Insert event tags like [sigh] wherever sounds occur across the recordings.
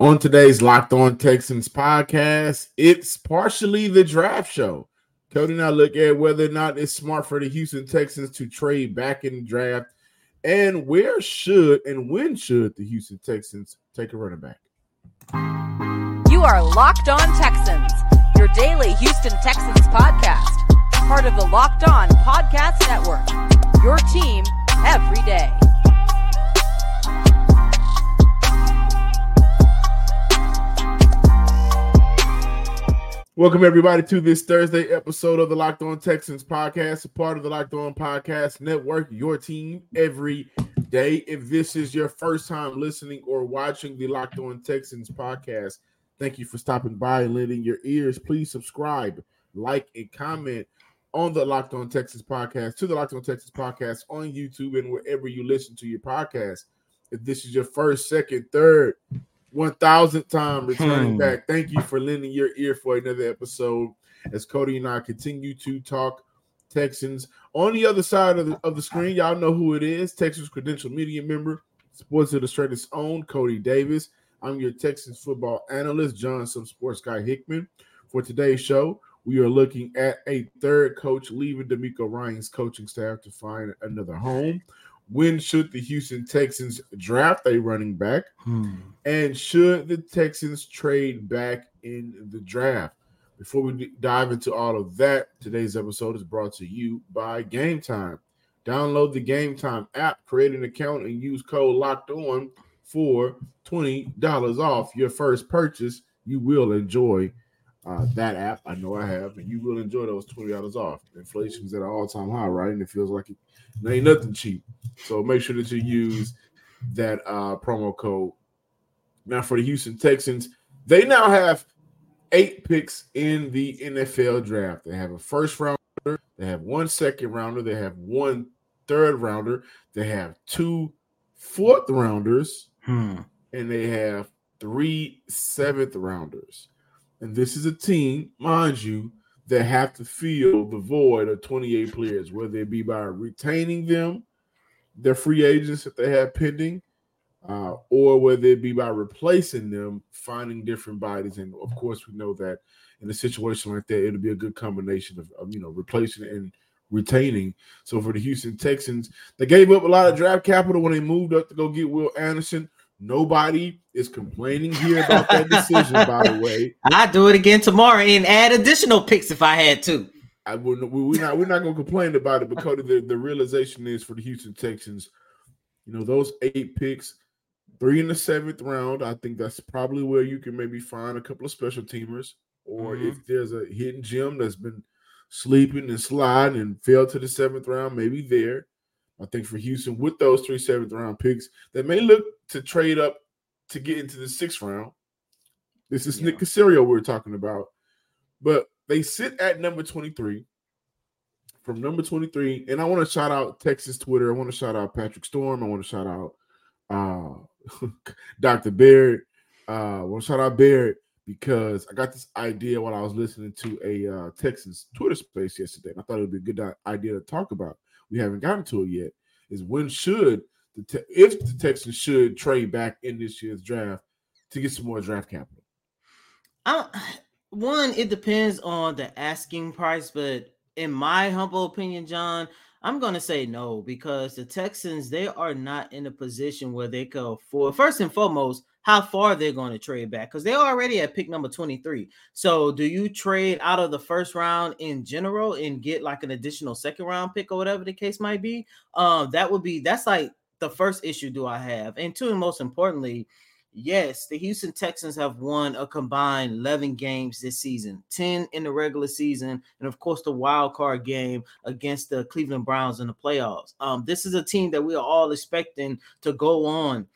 On today's Locked On Texans podcast, it's partially the draft show. Cody and I look at whether or not it's smart for the Houston Texans to trade back in the draft and where should and when should the Houston Texans take a running back. You are Locked On Texans, your daily Houston Texans podcast, part of the Locked On Podcast Network. Your team every day. Welcome everybody to this Thursday episode of the Locked On Texans podcast, a part of the Locked On Podcast Network, your team every day. If this is your first time listening or watching the Locked On Texans podcast, thank you for stopping by and lending your ears. Please subscribe, like, and comment on the Locked On Texans podcast to the Locked On Texans podcast on YouTube and wherever you listen to your podcast. If this is your first, second, third, one thousandth time returning hmm. back. Thank you for lending your ear for another episode as Cody and I continue to talk Texans. On the other side of the, of the screen, y'all know who it is. Texas Credential Media member, Sports Illustrated's own Cody Davis. I'm your Texans football analyst, John Some Sports Guy Hickman. For today's show, we are looking at a third coach leaving DeMeco Ryans' coaching staff to find another home. When should the Houston Texans draft a running back? Hmm. And should the Texans trade back in the draft? Before we dive into all of that, today's episode is brought to you by Game Time. Download the Game Time app, create an account, and use code Locked On for twenty dollars off your first purchase. You will enjoy uh, that app. I know I have, and you will enjoy those twenty dollars off. Inflation's at an all time high, right? And it feels like it, it ain't nothing cheap. So make sure that you use that uh, promo code. Now for the Houston Texans, they now have eight picks in the NFL draft. They have a first rounder, they have one second rounder, they have one third rounder, they have two fourth rounders, hmm. and they have three seventh rounders. And this is a team, mind you, that have to fill the void of 28 players, whether it be by retaining them, their free agents that they have pending, uh, or whether it be by replacing them, finding different bodies. And of course, we know that in a situation like that, it'll be a good combination of, of you know replacing and retaining. So for the Houston Texans, they gave up a lot of draft capital when they moved up to go get Will Anderson. Nobody is complaining here about that decision, by the way. [laughs] I'd do it again tomorrow and add additional picks if I had to. I wouldn't. We're not. We're not going to complain about it because the the realization is for the Houston Texans. You know those eight picks, three in the seventh round. I think that's probably where you can maybe find a couple of special teamers, or mm-hmm. if there's a hidden gem that's been sleeping and sliding and fell to the seventh round, maybe there. I think for Houston, with those three seventh round picks, they may look to trade up to get into the sixth round. This is yeah. Nick Caserio we're talking about. But they sit at number 23. From number 23, and I want to shout out Texas Twitter. I want to shout out Patrick Storm. I want to shout out uh, [laughs] Dr. Barrett. Uh, I want to shout out Barrett because I got this idea while I was listening to a uh, Texans Twitter space yesterday. And I thought it would be a good idea to talk about we haven't gotten to it yet, is when should the te- if the Texans should trade back in this year's draft to get some more draft capital? Uh, one, it depends on the asking price, but in my humble opinion, John, I'm going to say no because the Texans they are not in a position where they can afford. First and foremost, how far they're going to trade back because they're already at pick number 23. So, do you trade out of the first round in general and get like an additional second round pick or whatever the case might be? Um, that would be that's like the first issue do I have, and two, and most importantly, yes, the Houston Texans have won a combined 11 games this season, 10 in the regular season, and of course the wild card game against the Cleveland Browns in the playoffs. Um, this is a team that we are all expecting to go on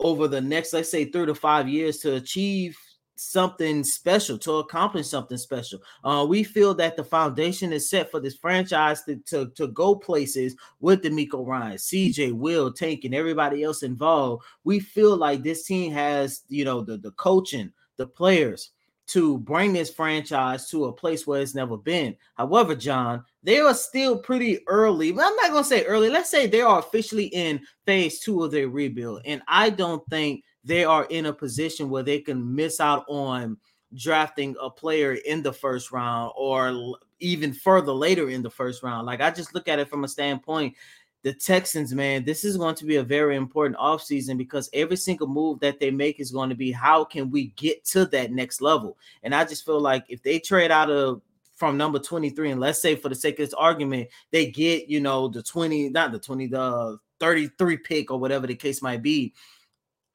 over the next, let's say, three to five years to achieve something special, to accomplish something special. Uh, we feel that the foundation is set for this franchise to, to, to go places with DeMeco Ryan, CJ, Will, Tank, and everybody else involved. We feel like this team has, you know, the, the coaching, the players, to bring this franchise to a place where it's never been. However, John, they are still pretty early. But I'm not going to say early. Let's say they are officially in phase two of their rebuild. And I don't think they are in a position where they can miss out on drafting a player in the first round or even further later in the first round. Like I just look at it from a standpoint the Texans, man, this is going to be a very important offseason because every single move that they make is going to be how can we get to that next level? And I just feel like if they trade out of from number 23, and let's say for the sake of this argument, they get, you know, the 20, not the 20, the 33 pick or whatever the case might be.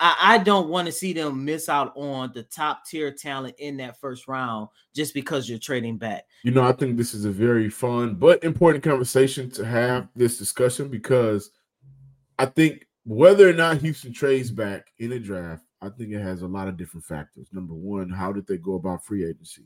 I, I don't want to see them miss out on the top tier talent in that first round just because you're trading back. You know, I think this is a very fun but important conversation to have this discussion because I think whether or not Houston trades back in a draft, I think it has a lot of different factors. Number one, how did they go about free agency?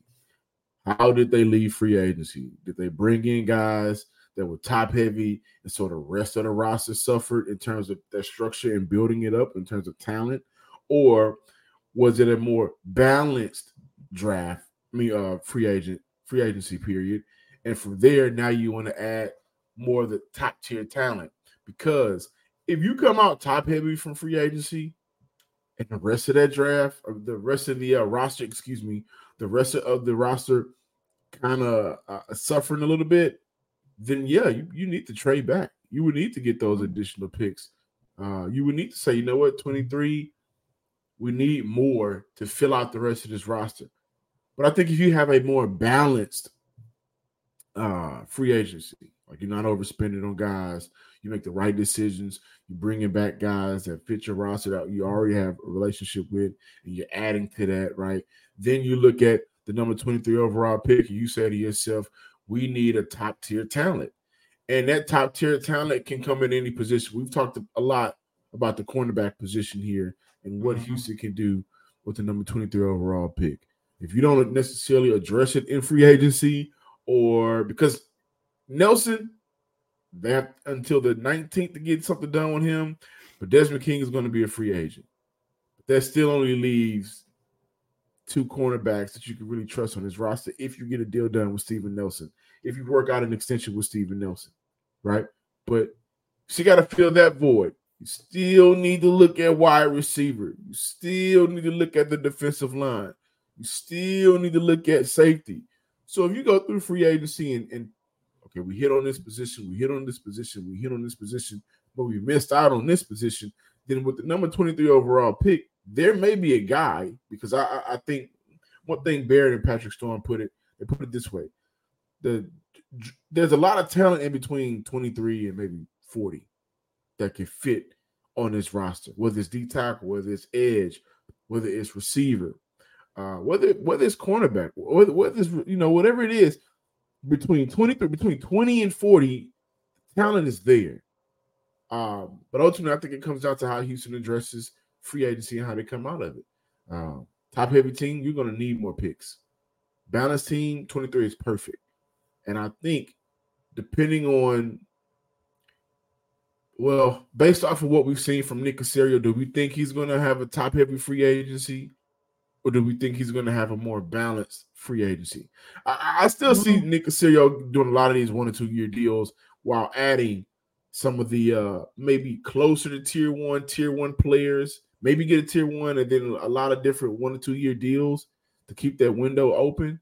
How did they leave free agency? Did they bring in guys that were top heavy and so the rest of the roster suffered in terms of their structure and building it up in terms of talent? Or was it a more balanced draft? I mean, uh, free agent, free agency period. And from there, now you want to add more of the top tier talent because if you come out top heavy from free agency and the rest of that draft, or the rest of the uh, roster, excuse me, the rest of the roster kind of uh, suffering a little bit, then yeah, you, you need to trade back. You would need to get those additional picks. Uh, you would need to say, you know what, 23, we need more to fill out the rest of this roster. But I think if you have a more balanced uh, free agency, like you're not overspending on guys, you make the right decisions, you're bringing back guys that fit your roster that you already have a relationship with, and you're adding to that, right? Then you look at the number 23 overall pick, and you say to yourself, we need a top tier talent. And that top tier talent can come in any position. We've talked a lot about the cornerback position here and what mm-hmm. Houston can do with the number 23 overall pick. If you don't necessarily address it in free agency or because Nelson, they have until the 19th to get something done with him, but Desmond King is going to be a free agent. But that still only leaves two cornerbacks that you can really trust on his roster if you get a deal done with Steven Nelson, if you work out an extension with Steven Nelson, right? But she got to fill that void. You still need to look at wide receiver. You still need to look at the defensive line. You still need to look at safety. So if you go through free agency and, and okay, we hit on this position, we hit on this position, we hit on this position, but we missed out on this position, then with the number 23 overall pick, there may be a guy because I, I think one thing Barrett and Patrick Storm put it, they put it this way: the there's a lot of talent in between 23 and maybe 40 that can fit on this roster, whether it's D tackle, whether it's edge, whether it's receiver, uh, whether whether it's cornerback, whether, whether it's you know whatever it is, between 23 between 20 and 40, talent is there. Um, but ultimately, I think it comes down to how Houston addresses free agency and how they come out of it. Um, top heavy team, you're going to need more picks. Balanced team, 23 is perfect. And I think depending on, well, based off of what we've seen from Nick Caserio, do we think he's going to have a top heavy free agency? Or do we think he's going to have a more balanced free agency? I, I still see mm-hmm. Nick Caserio doing a lot of these one or two year deals while adding some of the uh maybe closer to tier one, tier one players maybe get a tier one and then a lot of different one or two year deals to keep that window open?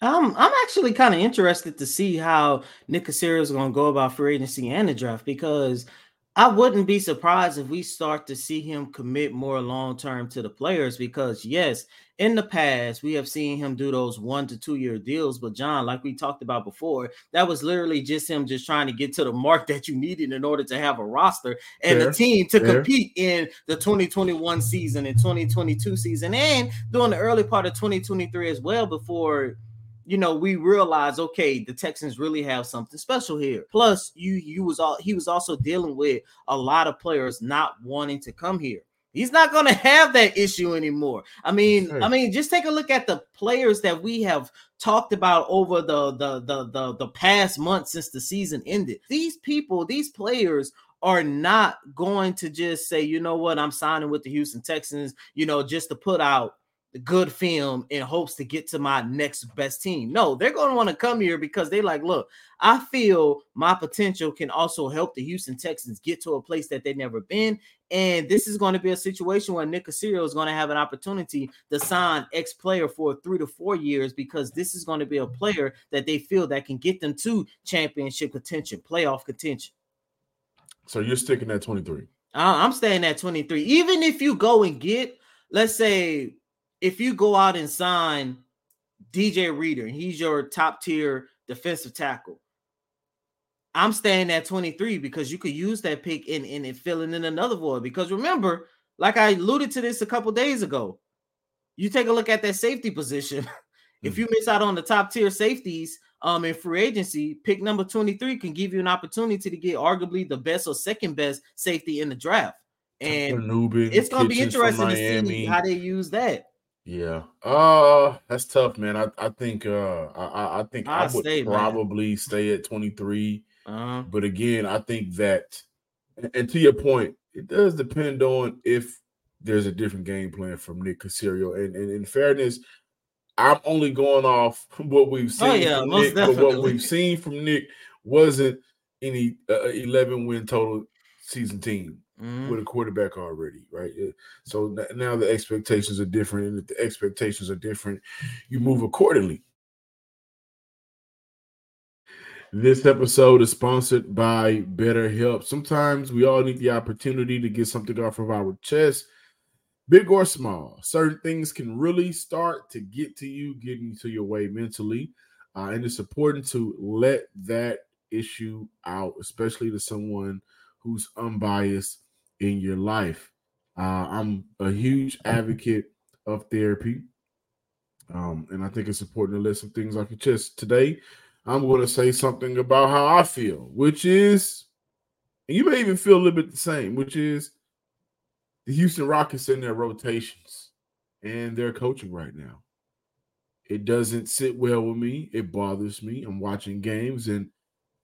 Um, I'm actually kind of interested to see how Nick Caserio is going to go about free agency and the draft because I wouldn't be surprised if we start to see him commit more long term to the players because, yes, in the past, we have seen him do those one to two year deals. But, John, like we talked about before, that was literally just him just trying to get to the mark that you needed in order to have a roster and Fair. a team to Fair. compete in the 2021 season and 2022 season and during the early part of 2023 as well before you know, we realize okay, the Texans really have something special here. Plus, you you was all he was also dealing with a lot of players not wanting to come here. He's not going to have that issue anymore. I mean, sure. I mean, just take a look at the players that we have talked about over the, the the the the past month since the season ended. These people, these players are not going to just say, you know what, I'm signing with the Houston Texans, you know, just to put out good film in hopes to get to my next best team. No, they're going to want to come here because they like, look, I feel my potential can also help the Houston Texans get to a place that they've never been. And this is going to be a situation where Nick Caserio is going to have an opportunity to sign ex player for three to four years because this is going to be a player that they feel that can get them to championship contention, playoff contention. So you're sticking at 23. Uh, I'm staying at 23. Even if you go and get, let's say, if you go out and sign DJ Reader and he's your top tier defensive tackle, I'm staying at 23 because you could use that pick in, in, in filling in another void. Because remember, like I alluded to this a couple days ago, you take a look at that safety position. [laughs] if you miss out on the top tier safeties um in free agency, pick number 23 can give you an opportunity to get arguably the best or second best safety in the draft. And Nubin, it's gonna be interesting to see how they use that. Yeah. Uh that's tough, man. I, I think uh I I- I think I I'd would stay, man. probably stay at 23. Uh, But again, I think that and- to your point, it does depend on if there's a different game plan from Nick Caserio. And, and in fairness, I'm only going off [laughs] what we've seen Oh, yeah, from Nick, but what we've [laughs] seen from Nick wasn't any uh, 11 win total season team mhm. with a quarterback already, right? So now the expectations are different, and if the expectations are different, you move accordingly. This episode is sponsored by BetterHelp. Sometimes we all need the opportunity to get something off of our chest, big or small. Certain things can really start to get to you, getting to your way mentally. Uh, and it's important to let that issue out, especially to someone who's unbiased in your life. Uh, I'm a huge advocate of therapy. Um, and I think it's important to let some things your chest. Today, I'm going to say something about how I feel, which is, and you may even feel a little bit the same, which is the Houston Rockets in their rotations and their coaching right now. It doesn't sit well with me. It bothers me. I'm watching games and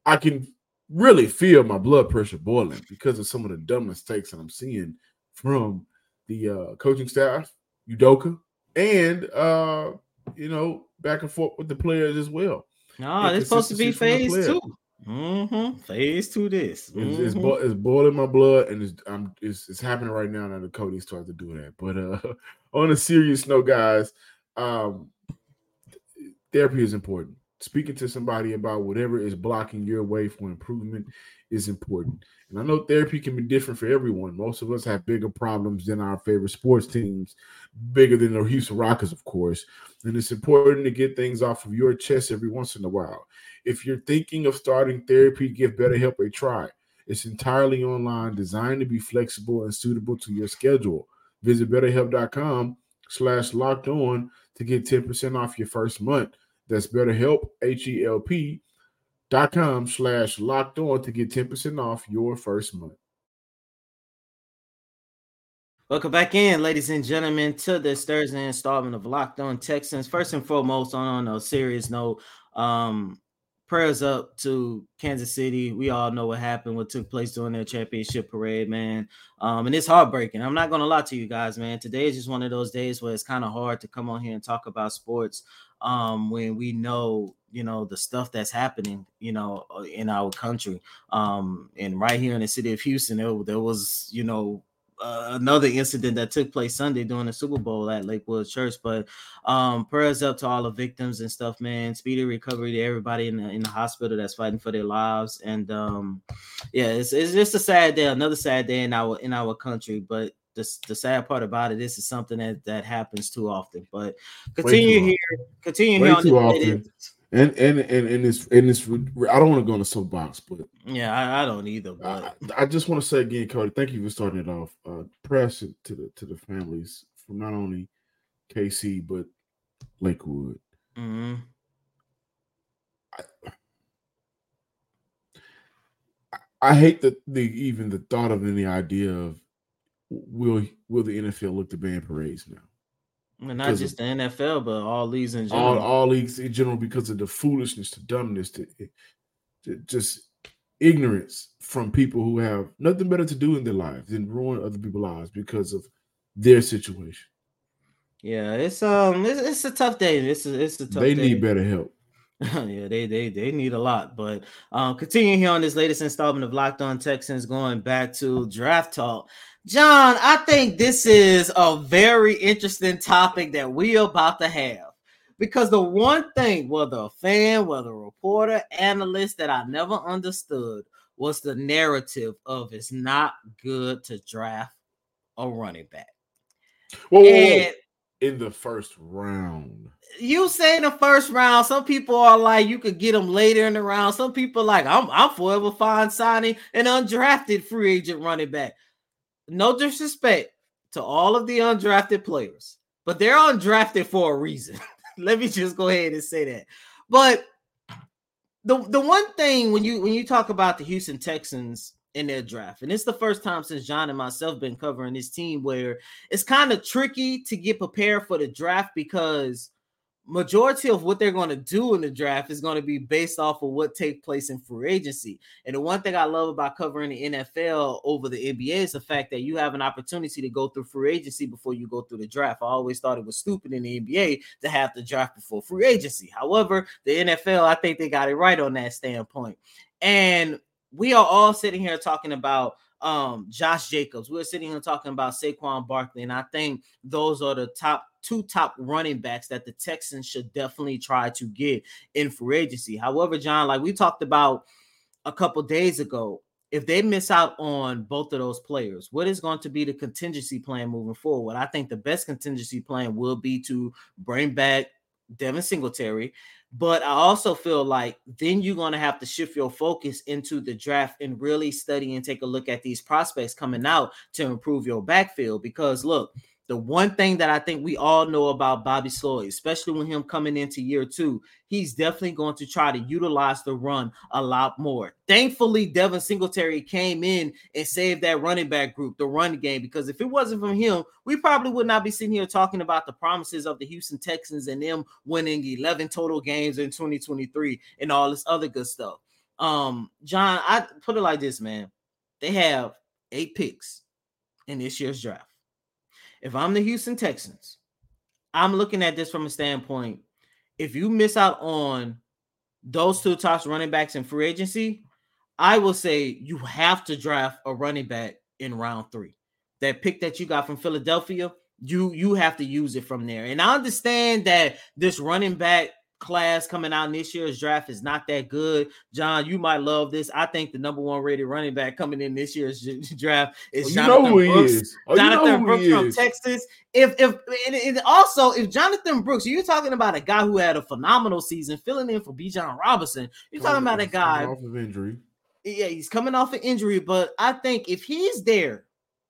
I can really feel my blood pressure boiling because of some of the dumb mistakes that I'm seeing from the uh, coaching staff, Udoka, and uh, you know, back and forth with the players as well. No, it's supposed to be phase two. Mm-hmm. Phase two. This. It's, it's, Mhm. bo- it's boiling my blood, and it's, I'm, it's it's happening right now. Now the Cody started to do that. But uh, [laughs] on a serious note, guys, um, therapy is important. Speaking to somebody about whatever is blocking your way for improvement is important. And I know therapy can be different for everyone. Most of us have bigger problems than our favorite sports teams, bigger than the Houston Rockets, of course. And it's important to get things off of your chest every once in a while. If you're thinking of starting therapy, give BetterHelp a try. It's entirely online, designed to be flexible and suitable to your schedule. Visit betterhelp.com slash locked on to get 10% off your first month. That's betterhelp, H-E-L-P dot com slash locked on to get 10% off your first month. Welcome back in, ladies and gentlemen, to this Thursday installment of Locked On Texans. First and foremost, on a serious note, um, prayers up to Kansas City. We all know what happened, what took place during their championship parade, man. Um, and it's heartbreaking. I'm not gonna lie to you guys, man. Today is just one of those days where it's kind of hard to come on here and talk about sports um when we know you know the stuff that's happening you know uh, in our country um and right here in the city of houston there, there was you know uh, another incident that took place Sunday during the Super Bowl at Lakewood Church. But um, prayers up to all the victims and stuff, man. Speedy recovery to everybody in the, in the hospital that's fighting for their lives. And um, yeah, it's, it's just a sad day, another sad day in our in our country. But the, the sad part about it, this is something that that happens too often. But continue here, continue Way here on too often. And and and and it's and it's I don't want to go in a soapbox, but Yeah, I, I don't either. I, But I just want to say again, Cody, thank you for starting it off. Uh, prayers to the to the families from not only KC but Lakewood. mhm. I hate that the even the thought of any idea of will will the NFL look to ban parades now? and not just the NFL, but all leagues in All general. all leagues in general because of the foolishness, the dumbness, the, the just ignorance from people who have nothing better to do in their lives than ruin other people's lives because of their situation. Yeah, it's um, it's, it's a tough day. It's a, it's a tough They day. need better help. [laughs] yeah, they they they need a lot. But um, continuing here on this latest installment of Locked On Texans, going back to draft talk. John, I think this is a very interesting topic that we are about to have. Because the one thing, whether a fan, whether a reporter, analyst, that I never understood was the narrative of it's not good to draft a running back. Whoa, whoa, whoa. in the first round. You say in the first round, some people are like you could get them later in the round. Some people like I'm I'm forever fine signing an undrafted free agent running back. No disrespect to all of the undrafted players, but they're undrafted for a reason. [laughs] Let me just go ahead and say that. But the the one thing when you when you talk about the Houston Texans in their draft. And it's the first time since John and myself been covering this team where it's kind of tricky to get prepared for the draft because majority of what they're going to do in the draft is going to be based off of what takes place in free agency. And the one thing I love about covering the NFL over the NBA is the fact that you have an opportunity to go through free agency before you go through the draft. I always thought it was stupid in the NBA to have the draft before free agency. However, the NFL, I think they got it right on that standpoint. And we are all sitting here talking about um Josh Jacobs. We're sitting here talking about Saquon Barkley, and I think those are the top two top running backs that the Texans should definitely try to get in free agency. However, John, like we talked about a couple days ago, if they miss out on both of those players, what is going to be the contingency plan moving forward? I think the best contingency plan will be to bring back Devin Singletary but I also feel like then you're going to have to shift your focus into the draft and really study and take a look at these prospects coming out to improve your backfield. Because look, the one thing that I think we all know about Bobby Slowik, especially when him coming into year two, he's definitely going to try to utilize the run a lot more. Thankfully, Devin Singletary came in and saved that running back group, the run game, because if it wasn't from him, we probably would not be sitting here talking about the promises of the Houston Texans and them winning 11 total games in 2023 and all this other good stuff. Um, John, I put it like this, man. They have eight picks in this year's draft. If I'm the Houston Texans, I'm looking at this from a standpoint. If you miss out on those two top running backs in free agency, I will say you have to draft a running back in round three. That pick that you got from Philadelphia, you you have to use it from there. And I understand that this running back class coming out in this year's draft is not that good. John, you might love this. I think the number one rated running back coming in this year's [laughs] draft is oh, Jonathan Brooks. Oh, Jonathan Brooks from Texas. If if and, and, also if Jonathan Brooks, you're talking about a guy who had a phenomenal season filling in for Bijan Robinson. You're talking about a guy off of injury. Yeah, he's coming off an injury, but I think if he's there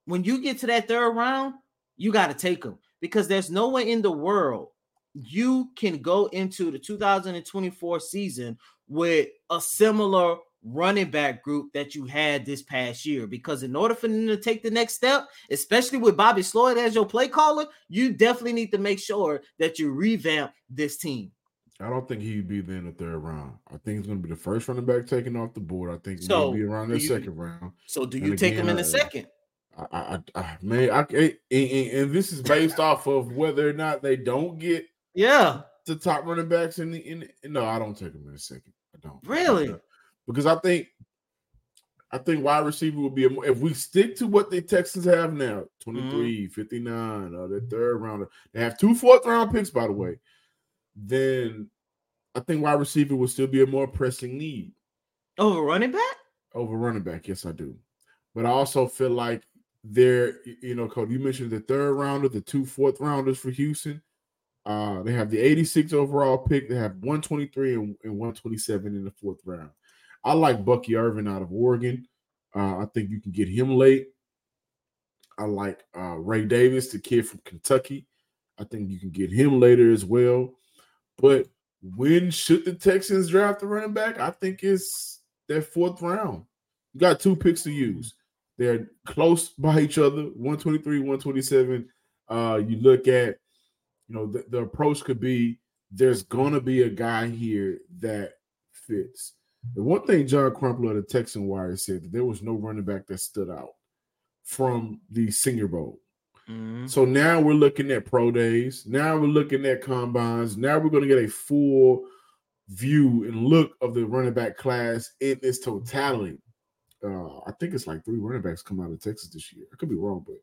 when you get to that third round, you got to take him because there's no way in the world you can go into the 2024 season with a similar running back group that you had this past year. Because in order for them to take the next step, especially with Bobby Slowik as your play caller, you definitely need to make sure that you revamp this team. I don't think he'd be there in the third round. I think he's going to be the first running back taken off the board. I think so. be around the second round. So do you and take again, him in the second? I, I, I, man, I, and, and this is based off of whether or not they don't get yeah. The top running backs in the in, no, I don't take them in a second. I don't really because I think I think wide receiver will be a, if we stick to what the Texans have now 23, mm-hmm. 59, uh, their third rounder. They have two fourth round picks, by the way. Then I think wide receiver will still be a more pressing need. Over running back? Over running back, yes, I do. But I also feel like they're, you know, Cody, you mentioned the third rounder, the two fourth rounders for Houston. Uh, they have the 86 overall pick. They have 123 and, and 127 in the fourth round. I like Bucky Irving out of Oregon. Uh, I think you can get him late. I like uh, Ray Davis, the kid from Kentucky. I think you can get him later as well. But when should the Texans draft the running back? I think it's their fourth round. You got two picks to use. They're close by each other, 123, 127. Uh, you look at you know, the, the approach could be there's gonna be a guy here that fits. The one thing John Crumpler of the Texan Wire said that there was no running back that stood out from the Senior Bowl. Mm-hmm. So now we're looking at pro days. Now we're looking at combines. Now we're going to get a full view and look of the running back class in its totality. Uh, I think it's like three running backs come out of Texas this year. I could be wrong, but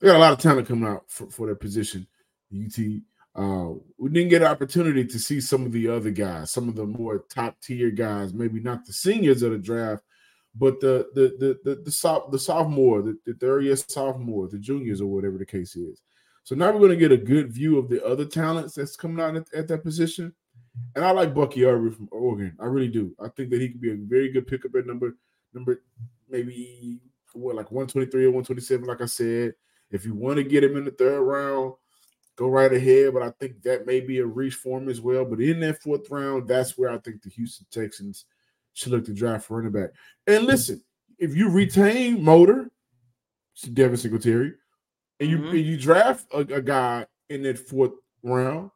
they got a lot of talent coming out for, for their position. UT. Uh, we didn't get an opportunity to see some of the other guys, some of the more top tier guys, maybe not the seniors of the draft, but the the the the, the, the sophomore, the, the third year sophomore, the juniors, or whatever the case is. So now we're going to get a good view of the other talents that's coming out at, at that position. And I like Bucky Irving from Oregon. I really do. I think that he could be a very good pickup at number number maybe what like 123 or 127, like I said. If you want to get him in the third round, go right ahead. But I think that may be a reach for him as well. But in that fourth round, that's where I think the Houston Texans should look to draft for running back. And listen, if you retain Motor, Devin Singletary, and you mm-hmm. and you draft a, a guy in that fourth round,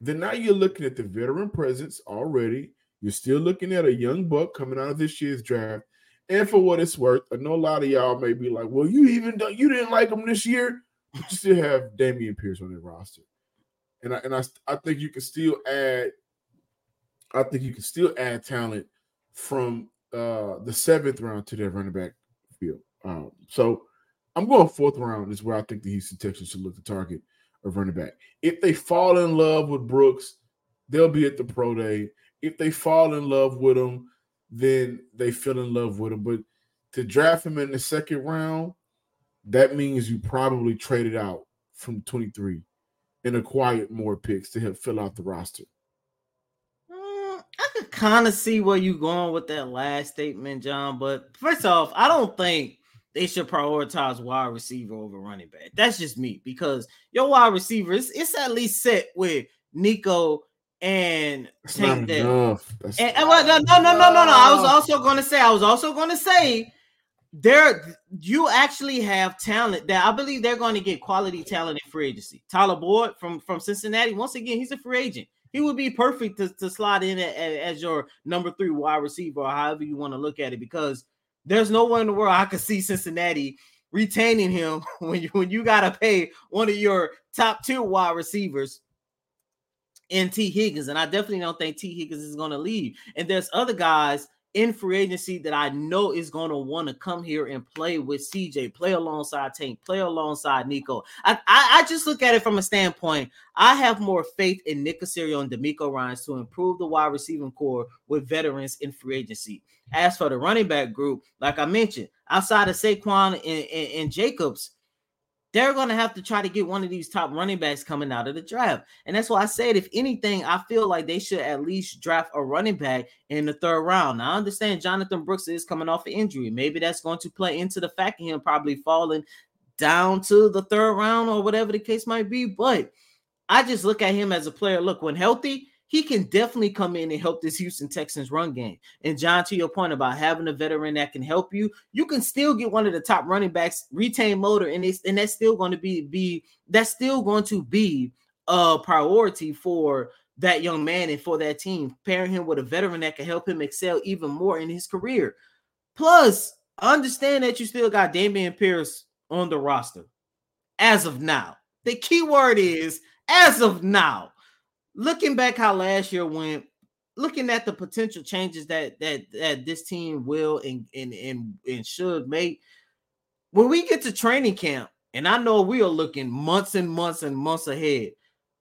then now you're looking at the veteran presence already. You're still looking at a young buck coming out of this year's draft. And for what it's worth, I know a lot of y'all may be like, well, you even you didn't like him this year, you still have Dameon Pierce on their roster. And I and I, I think you can still add, I think you can still add talent from uh the seventh round to their running back field. Um, so I'm going fourth round is where I think the Houston Texans should look to target a running back. If they fall in love with Brooks, they'll be at the pro day. If they fall in love with him, then they fell in love with him. But to draft him in the second round, that means you probably traded out from 23 and acquired more picks to help fill out the roster. Mm, I could kind of see where you're going with that last statement, John. But first off, I don't think they should prioritize wide receiver over running back. That's just me because your wide receiver is it's at least set with Nico and Tank Dell. And, and well, no, no, no, no, no, no. I was also going to say, I was also going to say, there you actually have talent that I believe they're going to get quality talent in free agency. Tyler Boyd from from Cincinnati, once again, he's a free agent. He would be perfect to, to slide in as, your number three wide receiver, or however you want to look at it, because there's no one in the world I could see Cincinnati retaining him [laughs] when you when you gotta pay one of your top two wide receivers in Tee Higgins, and I definitely don't think Tee Higgins is going to leave. And there's other guys in free agency that I know is going to want to come here and play with CJ, play alongside Tank, play alongside Nico. I, I, I, just look at it from a standpoint. I have more faith in Nick Caserio and DeMeco Ryans to improve the wide receiving core with veterans in free agency. As for the running back group, like I mentioned, outside of Saquon and, and, and Jacobs, they're going to have to try to get one of these top running backs coming out of the draft. And that's why I said, if anything, I feel like they should at least draft a running back in the third round. Now, I understand Jonathan Brooks is coming off an injury. Maybe that's going to play into the fact of him probably falling down to the third round or whatever the case might be. But I just look at him as a player. Look, when healthy, he can definitely come in and help this Houston Texans run game. And John, to your point about having a veteran that can help you, you can still get one of the top running backs, retain motor, and it's and that's still going to be be that's still going to be a priority for that young man and for that team. Pairing him with a veteran that can help him excel even more in his career. Plus, understand that you still got Dameon Pierce on the roster as of now. The key word is as of now looking back how last year went, looking at the potential changes that that that this team will and and and, and should make when we get to training camp, and I know we are looking months and months and months ahead.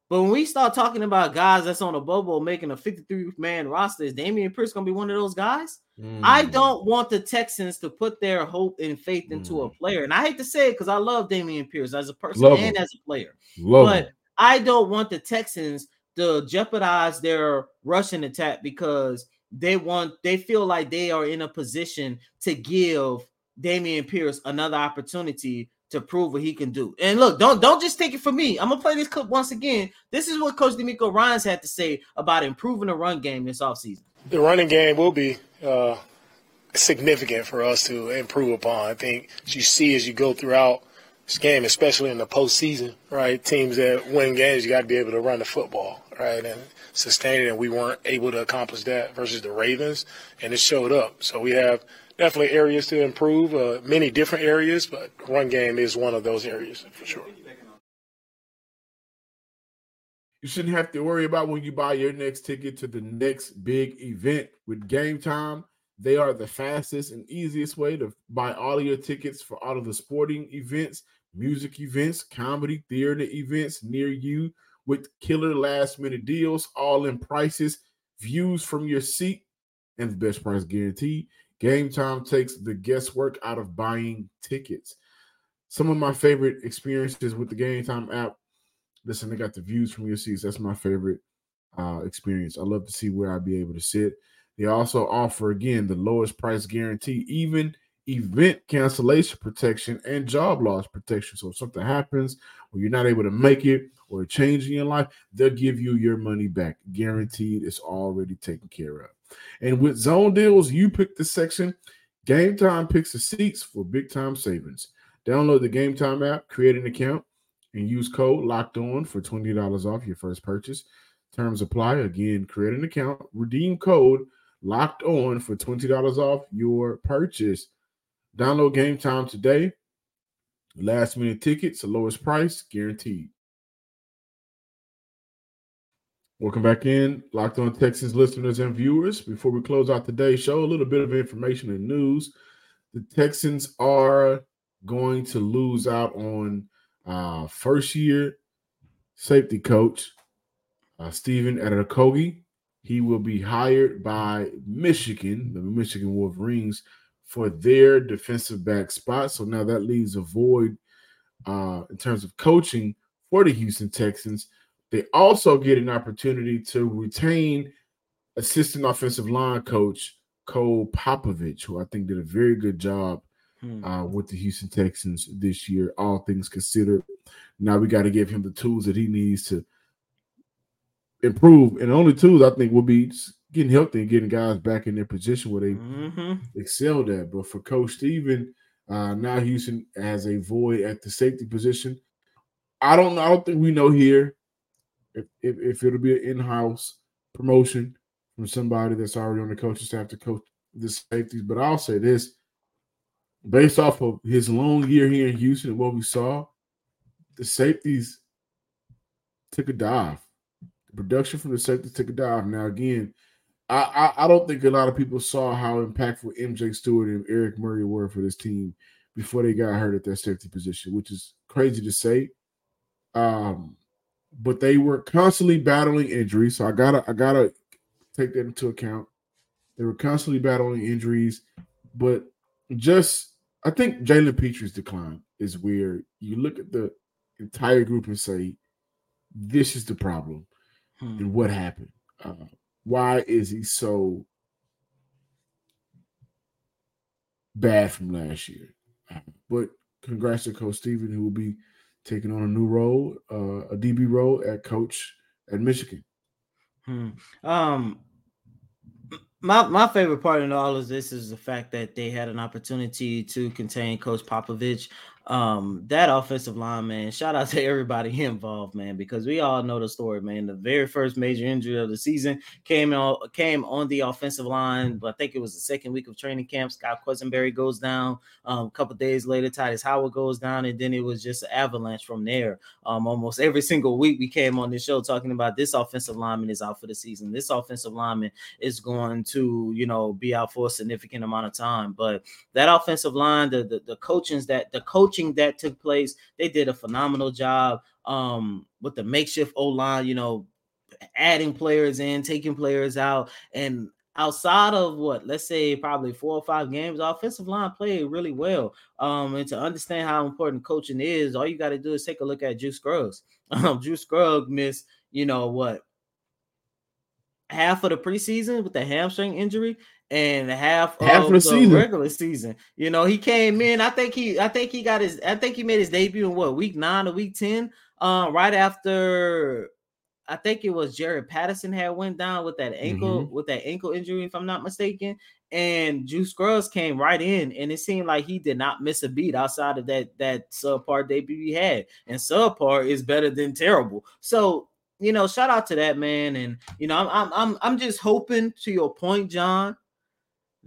But when we start talking about guys that's on a bubble making a 53 man roster, is Dameon Pierce gonna be one of those guys? Mm. I don't want the Texans to put their hope and faith into mm. a player. And I hate to say it because I love Dameon Pierce as a person love and him. as a player. Love but him. I don't want the Texans to jeopardize their rushing attack because they want they feel like they are in a position to give Dameon Pierce another opportunity to prove what he can do. And look, don't don't just take it from me. I'm gonna play this clip once again. This is what Coach DeMeco Ryans had to say about improving the run game this offseason. The running game will be uh, significant for us to improve upon. I think you see as you go throughout this game, especially in the postseason, right? Teams that win games, you got to be able to run the football right, and sustain it. And we weren't able to accomplish that versus the Ravens, and it showed up. So we have definitely areas to improve, uh, many different areas, but run game is one of those areas for sure. You shouldn't have to worry about when you buy your next ticket to the next big event with Game Time. They are the fastest and easiest way to buy all of your tickets for all of the sporting events, music events, comedy, theater events near you with killer last minute deals, all in prices, views from your seat, and the best price guarantee. Game Time takes the guesswork out of buying tickets. Some of my favorite experiences with the Game Time app listen, they got the views from your seats. That's my favorite uh, experience. I love to see where I'd be able to sit. They also offer again the lowest price guarantee, even event cancellation protection and job loss protection. So if something happens or you're not able to make it or a change in your life, they'll give you your money back. Guaranteed, it's already taken care of. And with zone deals, you pick the section. Game time picks the seats for big time savings. Download the Game Time app, create an account, and use code locked on for $20 off your first purchase. Terms apply. Again, create an account, redeem code locked on for $20 off your purchase. Download game time today. Last minute tickets, the lowest price guaranteed. Welcome back in, Locked On Texans listeners and viewers. Before we close out today's show, a little bit of information and news. The Texans are going to lose out on uh, first year safety coach uh, Stephen Okogie. He will be hired by Michigan, the Michigan Wolverines, for their defensive back spot. So now that leaves a void uh, in terms of coaching for the Houston Texans. They also get an opportunity to retain assistant offensive line coach Cole Popovich, who I think did a very good job hmm. uh, with the Houston Texans this year, all things considered. Now we got to give him the tools that he needs to improve. And the only tools I think will be getting healthy and getting guys back in their position where they mm-hmm. excelled at. But for Coach Steven, uh, now Houston has a void at the safety position. I don't know. I don't think we know here if, if, if it'll be an in-house promotion from somebody that's already on the coaching staff to coach the safeties. But I'll say this based off of his long year here in Houston and what we saw, the safeties took a dive. The production from the safeties took a dive. Now, again, I, I, I don't think a lot of people saw how impactful MJ Stewart and Eric Murray were for this team before they got hurt at that safety position, which is crazy to say. Um, but they were constantly battling injuries, so I gotta I gotta take that into account. They were constantly battling injuries, but just I think Jalen Pitre's decline is weird. You look at the entire group and say, "This is the problem," hmm. and what happened. Uh, why is he so bad from last year? Uh, but congrats to Coach Steven, who will be taking on a new role, uh, a DB role at coach at Michigan. Hmm. Um, my my favorite part in all of this is the fact that they had an opportunity to contain Coach Popovich um that offensive line man shout out [laughs] to everybody involved man because we all know the story man. The very first major injury of the season came on came on the offensive line. But i think it was the second week of training camp scott quessenberry goes down. Um, a couple days later tytus howard goes down and then it was just an avalanche from there. Um almost every single week we came on this show talking about this offensive lineman is out for the season. This offensive lineman is going to you know be out for a significant amount of time. But that offensive line the the, the coachings that the coach coaching that took place. They did a phenomenal job um, with the makeshift O line, you know, adding players in, taking players out, and outside of what let's say probably four or five games, offensive line played really well. Um, and to understand how important coaching is, all you got to do is take a look at Juice Scruggs. [laughs] Um, Juice Scruggs missed, you know what, half of the preseason with the hamstring injury, and half, half of, the, season. regular season. You know, he came in. I think he, I think he got his, I think he made his debut in what week nine or week ten, uh, right after. I think it was Jarrett Patterson had went down with that ankle mm-hmm. with that ankle injury, if I'm not mistaken. And Juice Scruggs came right in, and it seemed like he did not miss a beat outside of that that subpar debut he had. And subpar is better than terrible. So you know, shout out to that man. And you know, I'm I'm I'm, I'm just hoping to your point, John,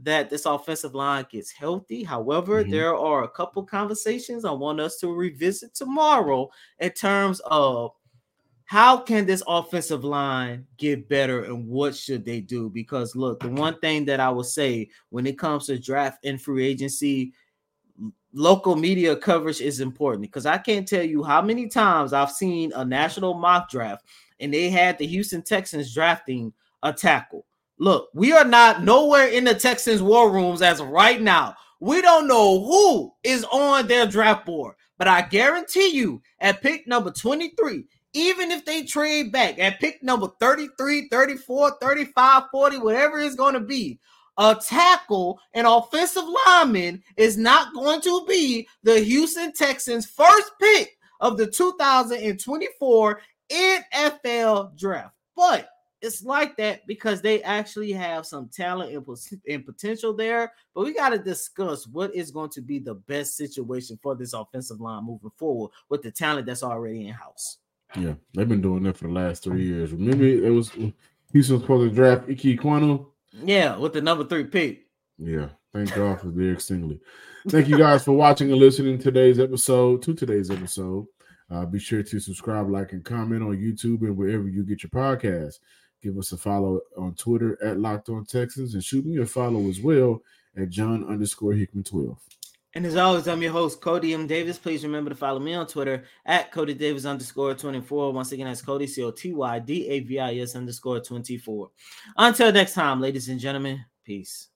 that this offensive line gets healthy. However, mm-hmm. there are a couple conversations I want us to revisit tomorrow in terms of how can this offensive line get better and what should they do? Because look, the one thing that I will say when it comes to draft and free agency, local media coverage is important because I can't tell you how many times I've seen a national mock draft and they had the Houston Texans drafting a tackle. Look, we are not nowhere in the Texans war rooms as of right now. We don't know who is on their draft board, but I guarantee you at pick number 23, even if they trade back at pick number 33, 34, 35, 40, whatever it's going to be, a tackle, an offensive lineman is not going to be the Houston Texans' first pick of the 2024 NFL draft. But it's like that because they actually have some talent and, potential there. But we got to discuss what is going to be the best situation for this offensive line moving forward with the talent that's already in house. Yeah, they've been doing that for the last three years. Remember, it was Houston supposed to draft Ike Ekwonu. Yeah, with the number three pick. Yeah, thank God for Derek Stingley. Thank you guys for watching and listening to today's episode. To today's episode, uh, be sure to subscribe, like, and comment on YouTube and wherever you get your podcast. Give us a follow on Twitter at Locked On Texans and shoot me a follow as well at John underscore Hickman twelve. And as always, I'm your host, Coty M. Davis. Please remember to follow me on Twitter at Coty Davis underscore 24. Once again, that's Coty C O T Y D A V I S underscore 24. Until next time, ladies and gentlemen, peace.